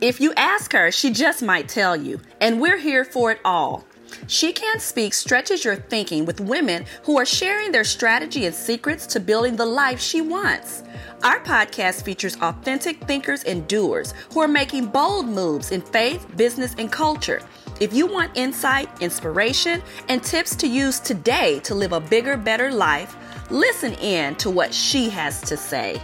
If you ask her, she just might tell you, and we're here for it all. She Can Speak stretches your thinking with women who are sharing their strategy and secrets to building the life she wants. Our podcast features authentic thinkers and doers who are making bold moves in faith, business, and culture. If you want insight, inspiration, and tips to use today to live a bigger, better life, listen in to what she has to say.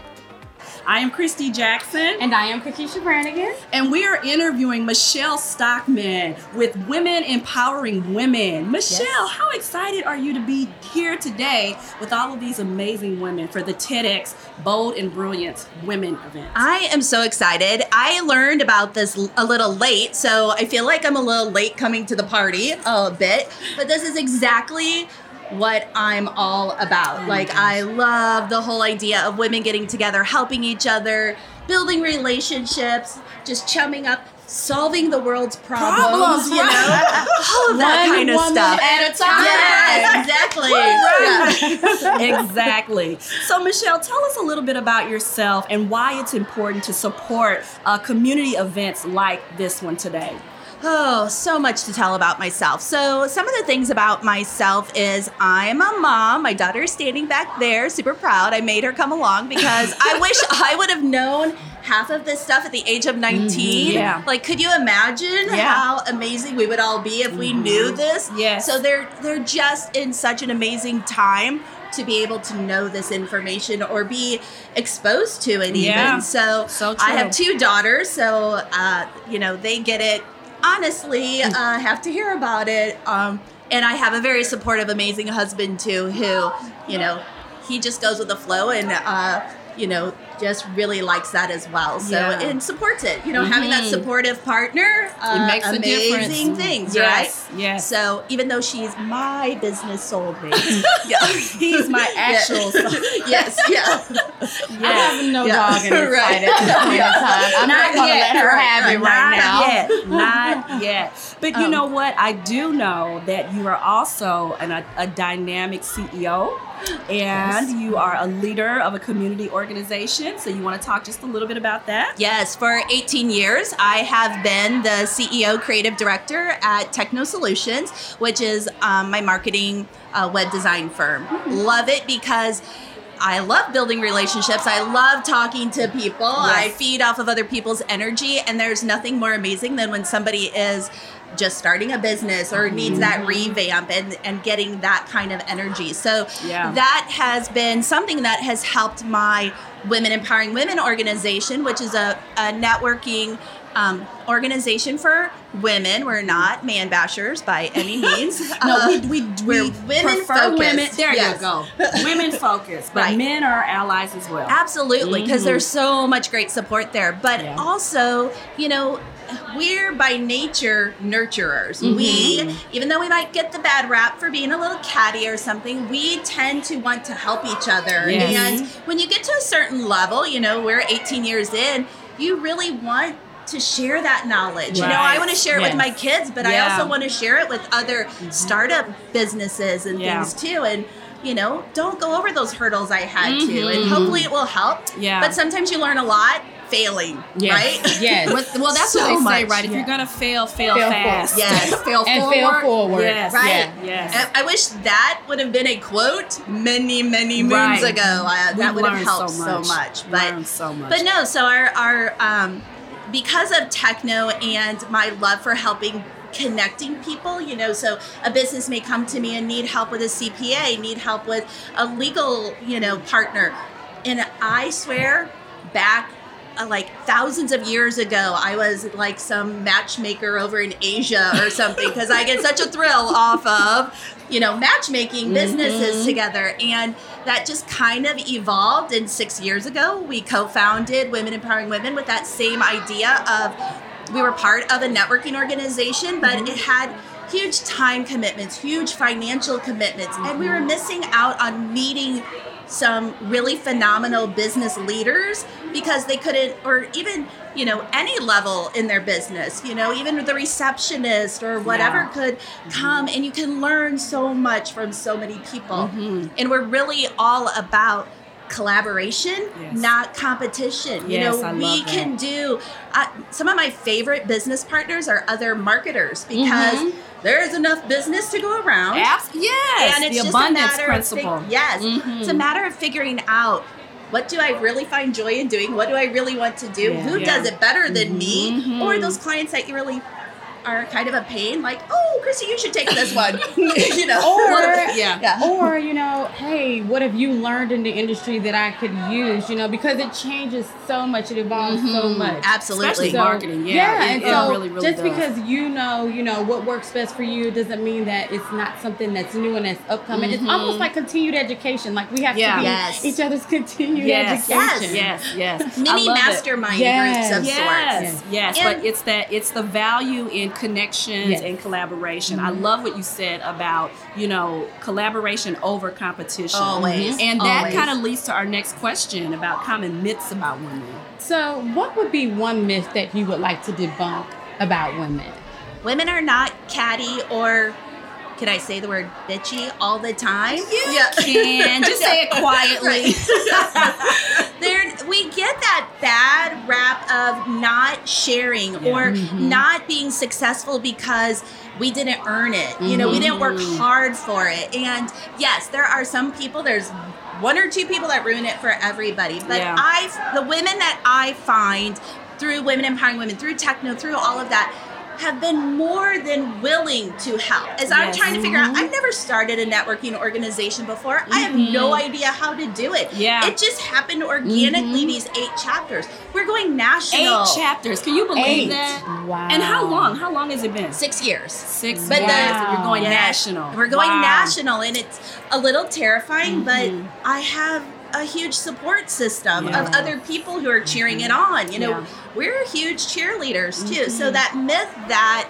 I am Christy Jackson. And I am Kakisha Brannigan. And we are interviewing Michelle Stockman with Women Empowering Women. Michelle, yes. how excited are you to be here today with all of these amazing women for the TEDx Bold and Brilliant Women event? I am so excited. I learned about this a little late, so I feel like I'm a little late coming to the party a bit, but this is exactly what I'm all about. Oh like, I love the whole idea of women getting together, helping each other, building relationships, just chumming up. Solving the world's problems, problems you know, all of that kind of stuff at a time. Yes, exactly. yeah. exactly. So, Michelle, tell us a little bit about yourself and why it's important to support uh, community events like this one today. Oh, so much to tell about myself. So, some of the things about myself is I'm a mom. My daughter is standing back there, super proud. I made her come along because I wish I would have known half of this stuff at the age of 19. Mm-hmm, yeah. Like, could you imagine yeah. how amazing we would all be if we mm-hmm. knew this? Yeah. So, they're, they're just in such an amazing time to be able to know this information or be exposed to it even. Yeah. So, so I have two daughters, so uh, you know they get it honestly uh, have to hear about it. Um, and I have a very supportive, amazing husband too, who, you know, he just goes with the flow and, uh, you know, just really likes that as well. So yeah. and supports it. You know, mm-hmm. having that mm-hmm. supportive partner, uh, it makes amazing things, yes. right? Yes. So even though she's my business soulmate, yeah. he's my actual. yes, yeah. yes. I have no yeah. dog in this right. at this point in time. I'm not, not gonna yet. let her right. have it right not now. Yet. Not yet. But you um, know what? I do know that you are also an, a, a dynamic CEO and yes. you are a leader of a community organization. So you want to talk just a little bit about that? Yes, for 18 years, I have been the CEO creative director at Techno Solutions, which is um, my marketing uh, web design firm. Mm-hmm. Love it because I love building relationships. I love talking to people. Yes. I feed off of other people's energy, and there's nothing more amazing than when somebody is just starting a business or needs that mm-hmm. revamp and, and getting that kind of energy. So yeah. that has been something that has helped my Women Empowering Women organization, which is a, a networking um, organization for women. We're not man bashers by any means. no, we, we, we women focused. women. There yes. you go. women focused, but right. men are allies as well. Absolutely, because mm-hmm. there's so much great support there. But yeah. also, you know, we're by nature nurturers. Mm-hmm. We, even though we might get the bad rap for being a little catty or something, we tend to want to help each other. Yes. And when you get to a certain level, you know, we're 18 years in, you really want to share that knowledge. Right. You know, I want to share it yes. with my kids, but yeah. I also want to share it with other mm-hmm. startup businesses and yeah. things too. And you know, don't go over those hurdles I had mm-hmm. to, and hopefully it will help. Yeah. But sometimes you learn a lot failing, yes. right? Yes. well, that's so what they much. say, right? If yeah. you're gonna fail, fail, fail fast. Forward. Yes. fail and forward. fail forward. Yes. Right. Yeah. Yes. I, I, wish that would have been a quote many, many moons right. ago. Uh, that would have helped so much. so much. But so much. But no. So our our um, because of techno and my love for helping connecting people you know so a business may come to me and need help with a cpa need help with a legal you know partner. And i swear back like thousands of years ago, I was like some matchmaker over in Asia or something because I get such a thrill off of, you know, matchmaking businesses mm-hmm. together. And that just kind of evolved. And six years ago, we co founded Women Empowering Women with that same idea of we were part of a networking organization, but mm-hmm. it had huge time commitments, huge financial commitments, mm-hmm. and we were missing out on meeting some really phenomenal business leaders because they couldn't or even you know any level in their business you know even the receptionist or whatever yeah. could mm-hmm. come and you can learn so much from so many people mm-hmm. and we're really all about collaboration, Yes. not competition. you know, I we can do uh, some of my favorite business partners are other marketers because Mhm. There is enough business to go around. Abs- yes, and it's the abundance principle. Fig- yes, Mhm. it's a matter of figuring out what do I really find joy in doing? What do I really want to do? Yeah. Who Yeah. does it better than me? Mhm. Or those clients that you really are kind of a pain, like, oh, Chrissy, you should take this one. you know, Or Yeah. yeah. or you know hey what have you learned in the industry that i could use you know because it changes so much it evolves so Mhm. much Absolutely. Especially marketing, yeah, it- and it so really, really just does. because you know, you know what works best for you doesn't mean that it's not something that's new and that's upcoming. It's Mhm. almost like continued education. Like we have Yeah. to be Yes. each other's continued Yes, education. yes, yes, yes. Mini love it. mastermind Yes. groups of Yes, sorts. yes, And- but it's that it's the value in connections Yes. and collaboration. I mm-hmm. love what you said about you know collaboration over competition. Always. Mm-hmm. and that kind of leads to our next question about common myths about women. So, what would be one myth that you would like to debunk about women? Women are not catty or, can I say the word bitchy all the time? You can just say it quietly. there we get that bad rap of not sharing or Mm-hmm. not being successful because we didn't earn it. You know, we didn't work Mm-hmm. hard for it. And yes, there are some people there's one or two people that ruin it for everybody. But Yeah. I the women that I find through women empowering women, through techno, through all of that have been more than willing to help. As I'm trying to figure out, Mhm. I've never started a networking organization before. I have no mm-hmm. idea how to do it. Yeah. It just happened organically, mm-hmm. these eight chapters. We're going national. Eight chapters. Can you believe Eight. that? Wow. And how long? How long has it been? Six years. Six But years. the- You're going Yes. national. We're going Wow. national, and it's a little terrifying, but mm-hmm. I have a huge support system Yeah. of other people who are cheering it on. You know, Yeah. we're huge cheerleaders too. So Mhm. that myth that,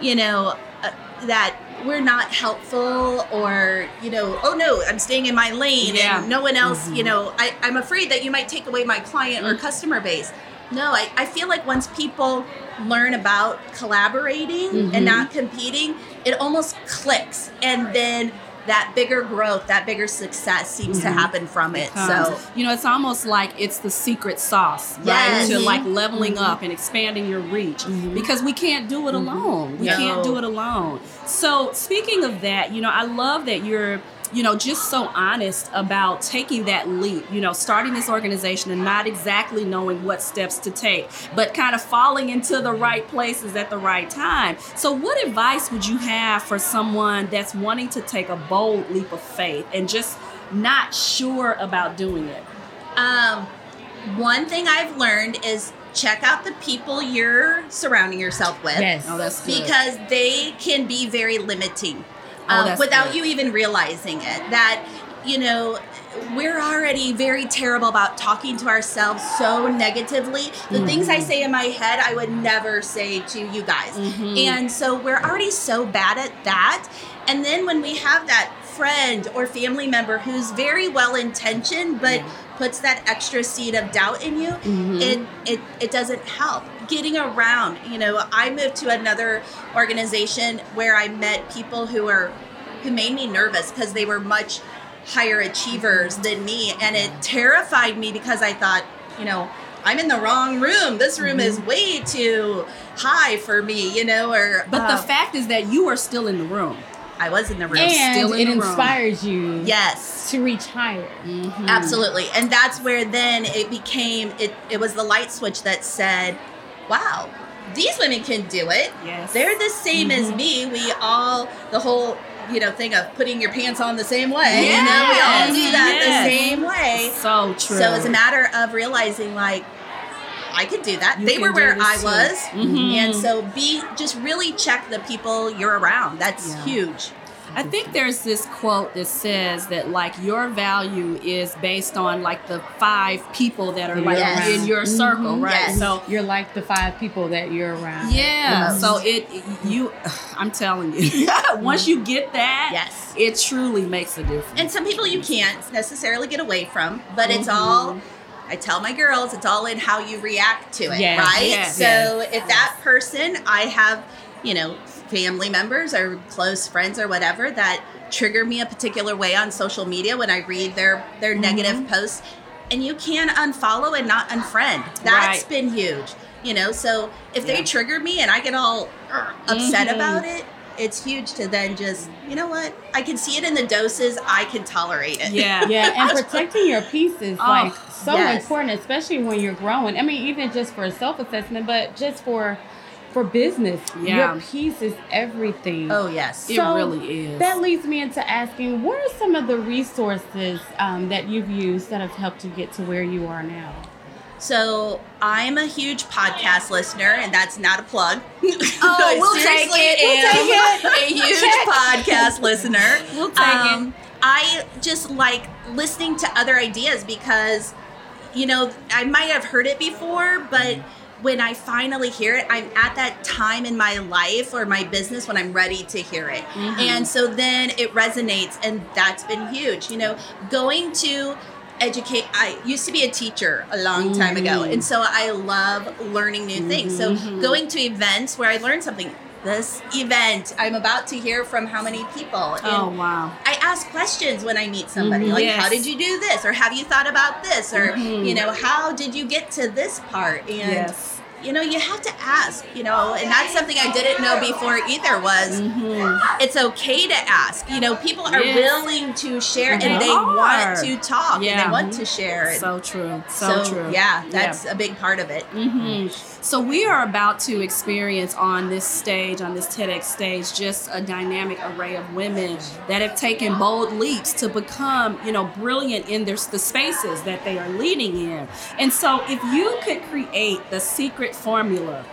you know, uh, that we're not helpful or you know oh no i'm staying in my lane Yeah. and no one else Mm-hmm. you know I, i'm afraid that you might take away my client or Mm. customer base no I, I feel like once people learn about collaborating Mm-hmm. and not competing it almost clicks and then that bigger growth that bigger success seems to mm-hmm. happen from it so you know, it's almost like it's the secret sauce, right? Yes. To like mm-hmm. leveling mm-hmm. up and expanding your reach because we can't do it alone. We No. can't do it alone. So, speaking of that, you know, I love that you're you know, just so honest about taking that leap, you know, starting this organization and not exactly knowing what steps to take, but kind of falling into the right places at the right time. So, what advice would you have for someone that's wanting to take a bold leap of faith and just not sure about doing it? Um, one thing I've learned is check out the people you're surrounding yourself with. Yes. Oh, that's good. Because they can be very limiting Oh, um, without good. you even realizing it. That, you know, we're already very terrible about talking to ourselves so negatively. The things Mm-hmm. I say in my head, I would never say to you guys. Mhm. And so we're already so bad at that. And then when we have that friend or family member who's very well intentioned but puts that extra seed of doubt in you, Mm-hmm. it, it it doesn't help. Getting around, you know, I moved to another organization where I met people who are who made me nervous because they were much higher achievers than me and it terrified me because I thought, you know, I'm in the wrong room. This room is way too high for me, you know, or But uh, the fact is that you are still in the room. I was in the room. and still in it the room. inspires you yes. to reach mm-hmm. higher. Mm-hmm. Absolutely. And that's where then it became it it was the light switch that said, "Wow, these women can do it. Yes. They're the same as mm-hmm. me. We all the whole you know thing of putting your pants on the same way. You know, we all do that yes. the same way. So true. So it's a matter of realizing like I could do that. You they were where I too. was. Mhm. And so be just really check the people you're around. That's Yeah. huge. I think there's this quote that says that like your value is based on like the five people that are like Yes. in your circle, Mhm. right? Yes. So You're like the five people that you're around. yeah, Yes. so it you I'm telling you, once you get that, Yes. it truly makes a difference. And some people you can't necessarily get away from, but it's Mm-hmm. all I tell my girls, it's all in how you react to it, Yes. right? Yes. So Yes. if that person I have, you know, family members or close friends or whatever that trigger me a particular way on social media when I read their their Mm-hmm. negative posts, and you can unfollow and not unfriend. That's Right. been huge. You know, so if they Yeah. trigger me and I get all upset Mhm. about it, it's huge to then just, you know what? I can see it in the doses. I can tolerate it. Yeah. yeah, and protecting your peace is Oh, like so yes. important, especially when you're growing. I mean, even just for self assessment, but just for for business, Yeah. your peace is everything. Oh yes. It really is. That leads me into asking, what are some of the resources um, that you've used that have helped you get to where you are now? So I'm a huge podcast listener, and that's not a plug. Oh, we'll I take seriously it. We'll am A huge Check. podcast listener. We'll take it. I just like listening to other ideas because, you know, I might have heard it before, but when I finally hear it, I'm at that time in my life or my business when I'm ready to hear it. Mm-hmm. And so then it resonates, and that's been huge. You know, going to educate i used to be a teacher a long time ago Mm-hmm. and so i love learning new things so going to events where i learn something this event i'm about to hear from how many people and Oh wow. I ask questions when I meet somebody, Mhm. like, Yes. "How did you do this?" or "Have you thought about this?" or mm-hmm. you know, "How did you get to this part?" And Yes. you know, you have to ask. You know, and that's something I didn't know before either. Was mm-hmm. it's okay to ask. You know, people are Yes. willing to share, and They want to talk, and they want to share. So true. So, true. yeah, that's a big part of it. Mm-hmm. So we are about to experience on this stage, on this TEDx stage, just a dynamic array of women that have taken bold leaps to become, you know, brilliant in their the spaces that they are leading in. And so, if you could create the secret formula.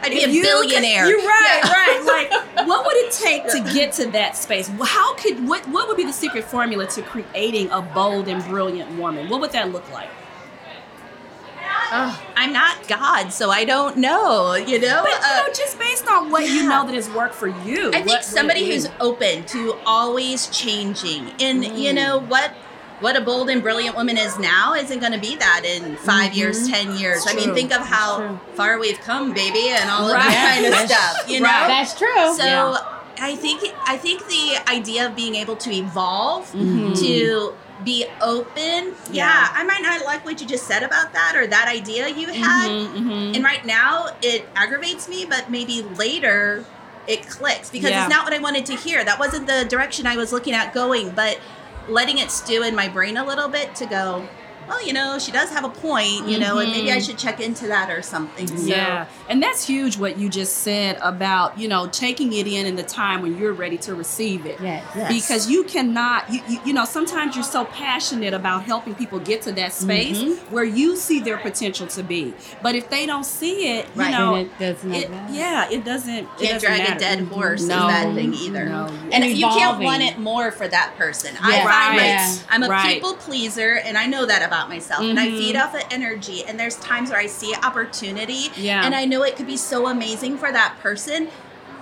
I'd be if a you could- billionaire. you're right, Yeah. right. Like, what would it take to get to that space? How could what what would be the secret formula to creating a bold and brilliant woman? What would that look like? Ugh, I'm not God, so I don't know. You know, But you Uh, know, just based on what you know that has worked for you. I think somebody who's open to always changing, and you know what, what a bold and brilliant woman is now isn't going to be that in 5 years, ten years. I mean, true. think of how far we've come, baby, and all of that kind of stuff. You know, right. That's true. so Yeah. I think I think the idea of being able to evolve, Mhm. to be open. Yeah. Yeah. I might not like what you just said about that or that idea you had. Mhm, mhm. And right now it aggravates me, but maybe later it clicks because Yeah. it's not what I wanted to hear. That wasn't the direction I was looking at going, but letting it stew in my brain a little bit to go, well, you know, she does have a point, you know, and maybe I Mhm. should check into that or something. So, Yeah, and that's huge what you just said about you know taking it in in the time when you're ready to receive it. Yes. Yes. Because you cannot, you, you, you know, sometimes you're so passionate about helping people get to that space Mhm. where you see their potential to be. But if they don't see it, you Right. know, Then it does not it, yeah, it doesn't. Can't doesn't drag a dead horse No, is that thing either. no. And And if you can't want it more for that person, I Yeah. find Right. like Yeah. I'm a Right. people pleaser and I know that about myself. And I feed off of energy. And there's times where I see opportunity Yeah. and I know it could be so amazing for that person,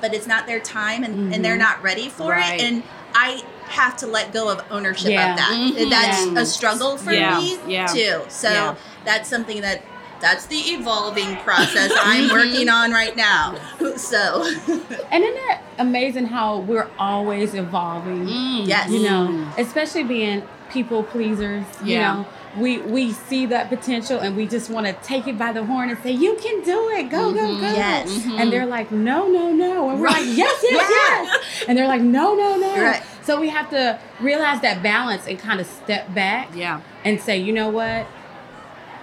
but it's not their time and, and they're not ready for Mm-hmm. Right. it. And I have to let go of ownership Yeah. of that. Mhm. That's Yeah. a struggle for Yeah. me Yeah. too. So Yeah. that's something that that's the evolving process I'm working on right now. So And isn't it amazing how we're always evolving? Mm. Yes. You know, especially being people pleasers. You Yeah. know, we we see that potential and we just want to take it by the horn and say, "You can do it. Go, go, mm-hmm. go." Yes. And mm-hmm. they're like, "No, no, no," and we're Right. like, "Yes, yes, yes." And they're like, "No, no, no." Right. So we have to realize that balance and kind of step back Yeah. and say, "You know what?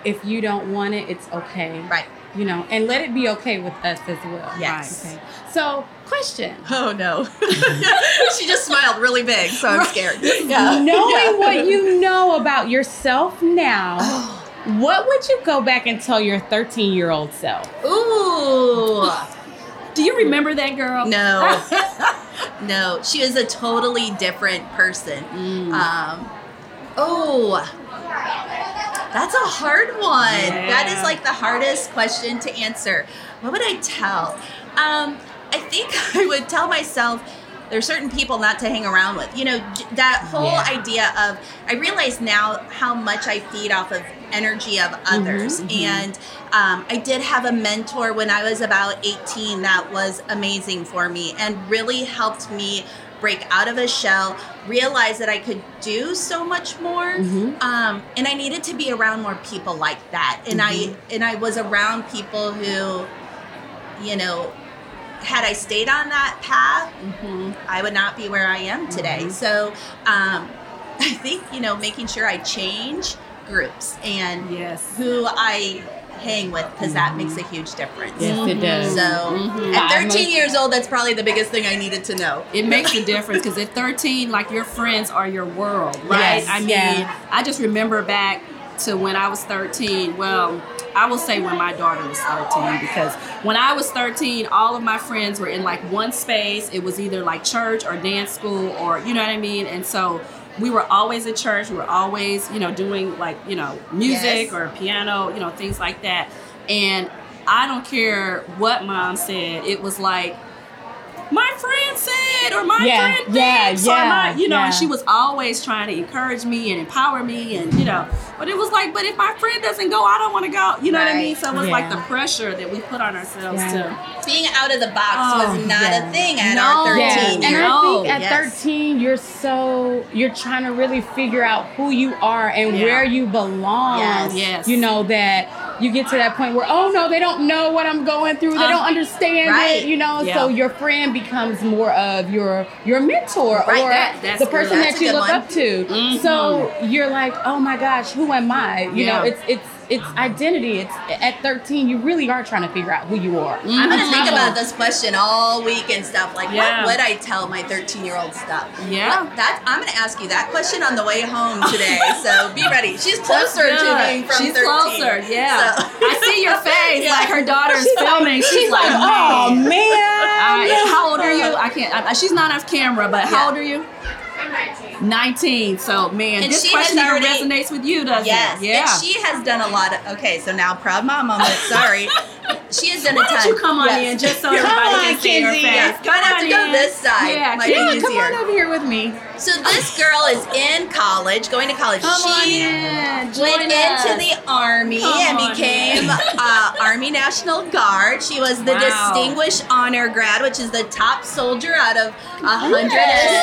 If you don't want it, it's okay." right. You know, and let it be okay with us as well. Yes. Okay. So, question. Oh no. she just smiled really big, so I'm scared. Yeah. Knowing what you know about yourself now, Oh. what would you go back and tell your 13 year old self? Ooh. Do you remember that girl? No. no. She was a totally different person. Mm. Um oh. That's a hard one. That Yeah. is like the hardest question to answer. What would I tell? Um, I think I would tell myself there's certain people not to hang around with. You know, that whole Yeah. idea of I realize now how much I feed off of energy of others. And um, I did have a mentor when I was about 18 that was amazing for me and really helped me break out of a shell, realize that I could do so much more, um, and I needed to be around more people like that. And I and I was around people who, you know, had I stayed on that path, I would not be where I am today. So um, I think you know, making sure I change groups and Yes. who I hang with because that makes a huge difference. Yes, it mm-hmm. does. So Five at 13 months- years old, that's probably the biggest thing I needed to know. It makes a difference because at 13, like your friends are your world, right? Yes, I mean, yeah. I just remember back to when I was 13. Well, I will say when my daughter was 13 because when I was 13, all of my friends were in like one space. It was either like church or dance school or, you know what I mean? And so we were always at church. We were always, you know, doing like, you know, music Yes. or piano, you know, things like that. And I don't care what mom said. It was like, friend said, or my Yeah, friend yeah, thinks, or my, you know, and she was always trying to encourage me and empower me, and you know, but it was like, but if my friend doesn't go, I don't want to go, you know what I mean? So it was like the pressure that we put on ourselves Yeah. Being out of the box Oh, was not yeah. a thing at No. our 13 Yeah, and years. I think at Yes. 13, you're so you're trying to really figure out who you are and Yeah. where you belong. Yes. Yes. You know that you get to that point where oh no, they don't know what I'm going through. They Uh, don't understand right. it. You know, Yeah. so your friend becomes more of your your mentor Right, or that- the person that you look one. up to. Mhm. So you're like, oh my gosh, who am I? You know, it's it's it's identity. It's at 13, you really are trying to figure out who you are. I'm gonna think Mhm. about this question all week and stuff. Like, Yeah. what would I tell my 13 year old stuff? Yeah. What- that I'm gonna ask you that question on the way home today. so be ready. She's closer to Good. being from She's 13. closer, yeah. So- I see your face, Yeah. like her daughter's filming. She's, She's like, like, oh man. man. How old are you? I can't. I, she's not off camera, but how old are you? 19. So, man, And this question already- resonates with you, doesn't Yes, it? Yeah. and she has done a lot of. Okay, so now proud mom moment. Sorry, she has done Why a ton. don't you come on Yes. in just so Come everybody on, can see your Kenzie. face? Yes, Come might have to go in. this side. Yeah, Might Yeah, come on over here with me. So this girl is in college, going to college. Come she in. Went us. into the army Come and became uh, Army National Guard. She was the Wow. Distinguished Honor Grad, which is the top soldier out of a hundred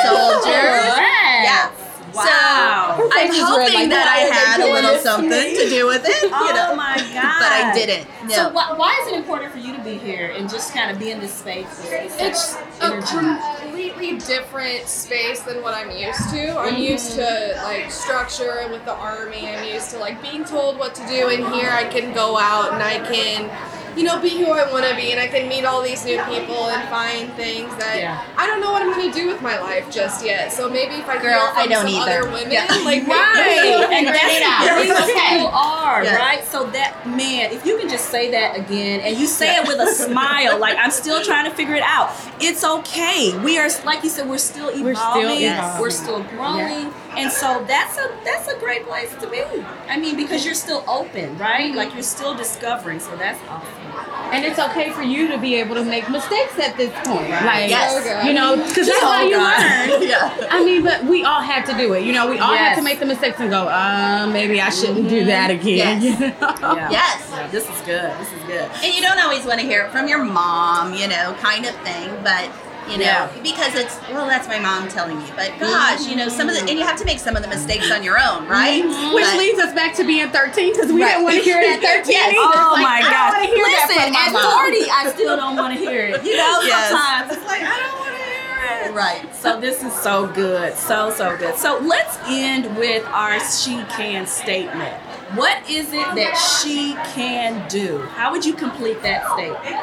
soldiers. Yes. Yeah. Wow. So I'm face is red, hoping like, that I had a little something to do with it. You Oh know. my God. But I didn't. No. So why, why is it important for you to be here and just kind of be in this space? this It's a completely different space than what I'm used to. I'm mm-hmm. used to like structure with the army. I'm used to like being told what to do, and here I can go out and I can, you know, be who I want to be, and I can meet all these new people and find things that Yeah. I don't know what I'm going to do with my life just yet. So maybe if I Girl, hear from I don't some either. other women, Yeah. like Right, and that's it out. the thing It's okay. you are, Yes. right? So that man, if you can just say that again, and you say it with a smile, like I'm still trying to figure it out. It's okay. We are, like you said, we're still evolving. We're still evolving. We're still growing, and so that's a that's a great place to be. I mean, because you're still open, right? Like you're still discovering. So that's awesome. And it's okay for you to be able to make mistakes at this point. Right. Like, Yes. You know, because that's how you learn. yeah. I mean, but we all had to do it. You know, we all had to make the mistakes and go, uh, maybe I shouldn't do that again. Yes. You know? Yeah. Yes. Yeah, this is good. This is good. And you don't always want to hear it from your mom, you know, kind of thing, but you know, Yeah. because it's well, that's my mom telling me. But mm-hmm. gosh, you know, some of the and you have to make some of the mistakes on your own, mm-hmm. right? Which But- leads us back to being 13 because we Right. didn't want to hear it at 13 Yes. Oh It's my like, I God! don't want to hear Listen, that from my at mom. 40, I still don't want to hear it. You know, Yes. sometimes it's like I don't want to hear it. right. So this is so good, so so good. So let's end with our she can statement. What is it that she can do? How would you complete that statement?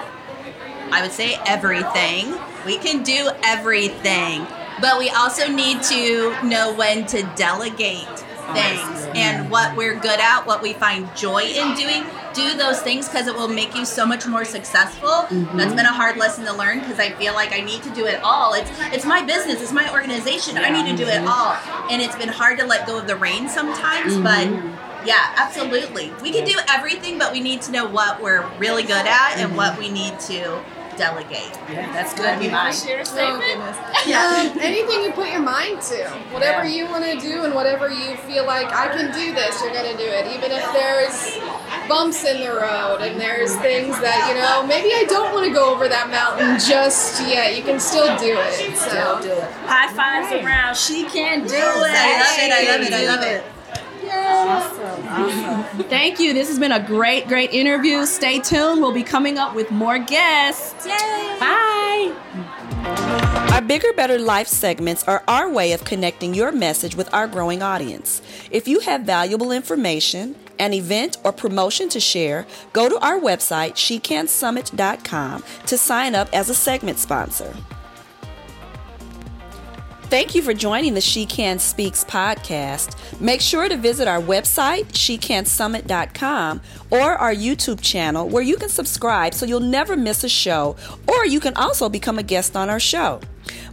I would say everything. We can do everything, but we also need to know when to delegate oh, things and what we're good at, what we find joy in doing. Do those things because it will make you so much more successful. Mm-hmm. That's been a hard lesson to learn because I feel like I need to do it all. It's it's my business, it's my organization. I need to do it all, and it's been hard to let go of the reins sometimes, but. Mm-hmm. Yeah, absolutely. We can do everything, but we need to know what we're really good at and what we need to delegate. Yeah, that's good. You want to share a Oh statement? goodness. Yeah. Um, anything you put your mind to, whatever Yeah. you want to do, and whatever you feel like I can do this, you're gonna do it. Even if there's bumps in the road and there's things that, you know, maybe I don't want to go over that mountain just yet. You can still do it. So do it. High fives around. She can do it. I love it. I love it. I love it. Awesome. Awesome. Thank you. This has been a great, great interview. Stay tuned. We'll be coming up with more guests. Yay. Bye. Our Bigger Better Life segments are our way of connecting your message with our growing audience. If you have valuable information, an event, or promotion to share, go to our website, shecansummit.com, to sign up as a segment sponsor. Thank you for joining the She Can Speaks podcast. Make sure to visit our website, shecansummit.com, or our YouTube channel where you can subscribe so you'll never miss a show, or you can also become a guest on our show.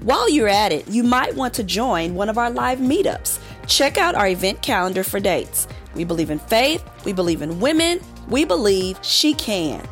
While you're at it, you might want to join one of our live meetups. Check out our event calendar for dates. We believe in faith, we believe in women, we believe she can.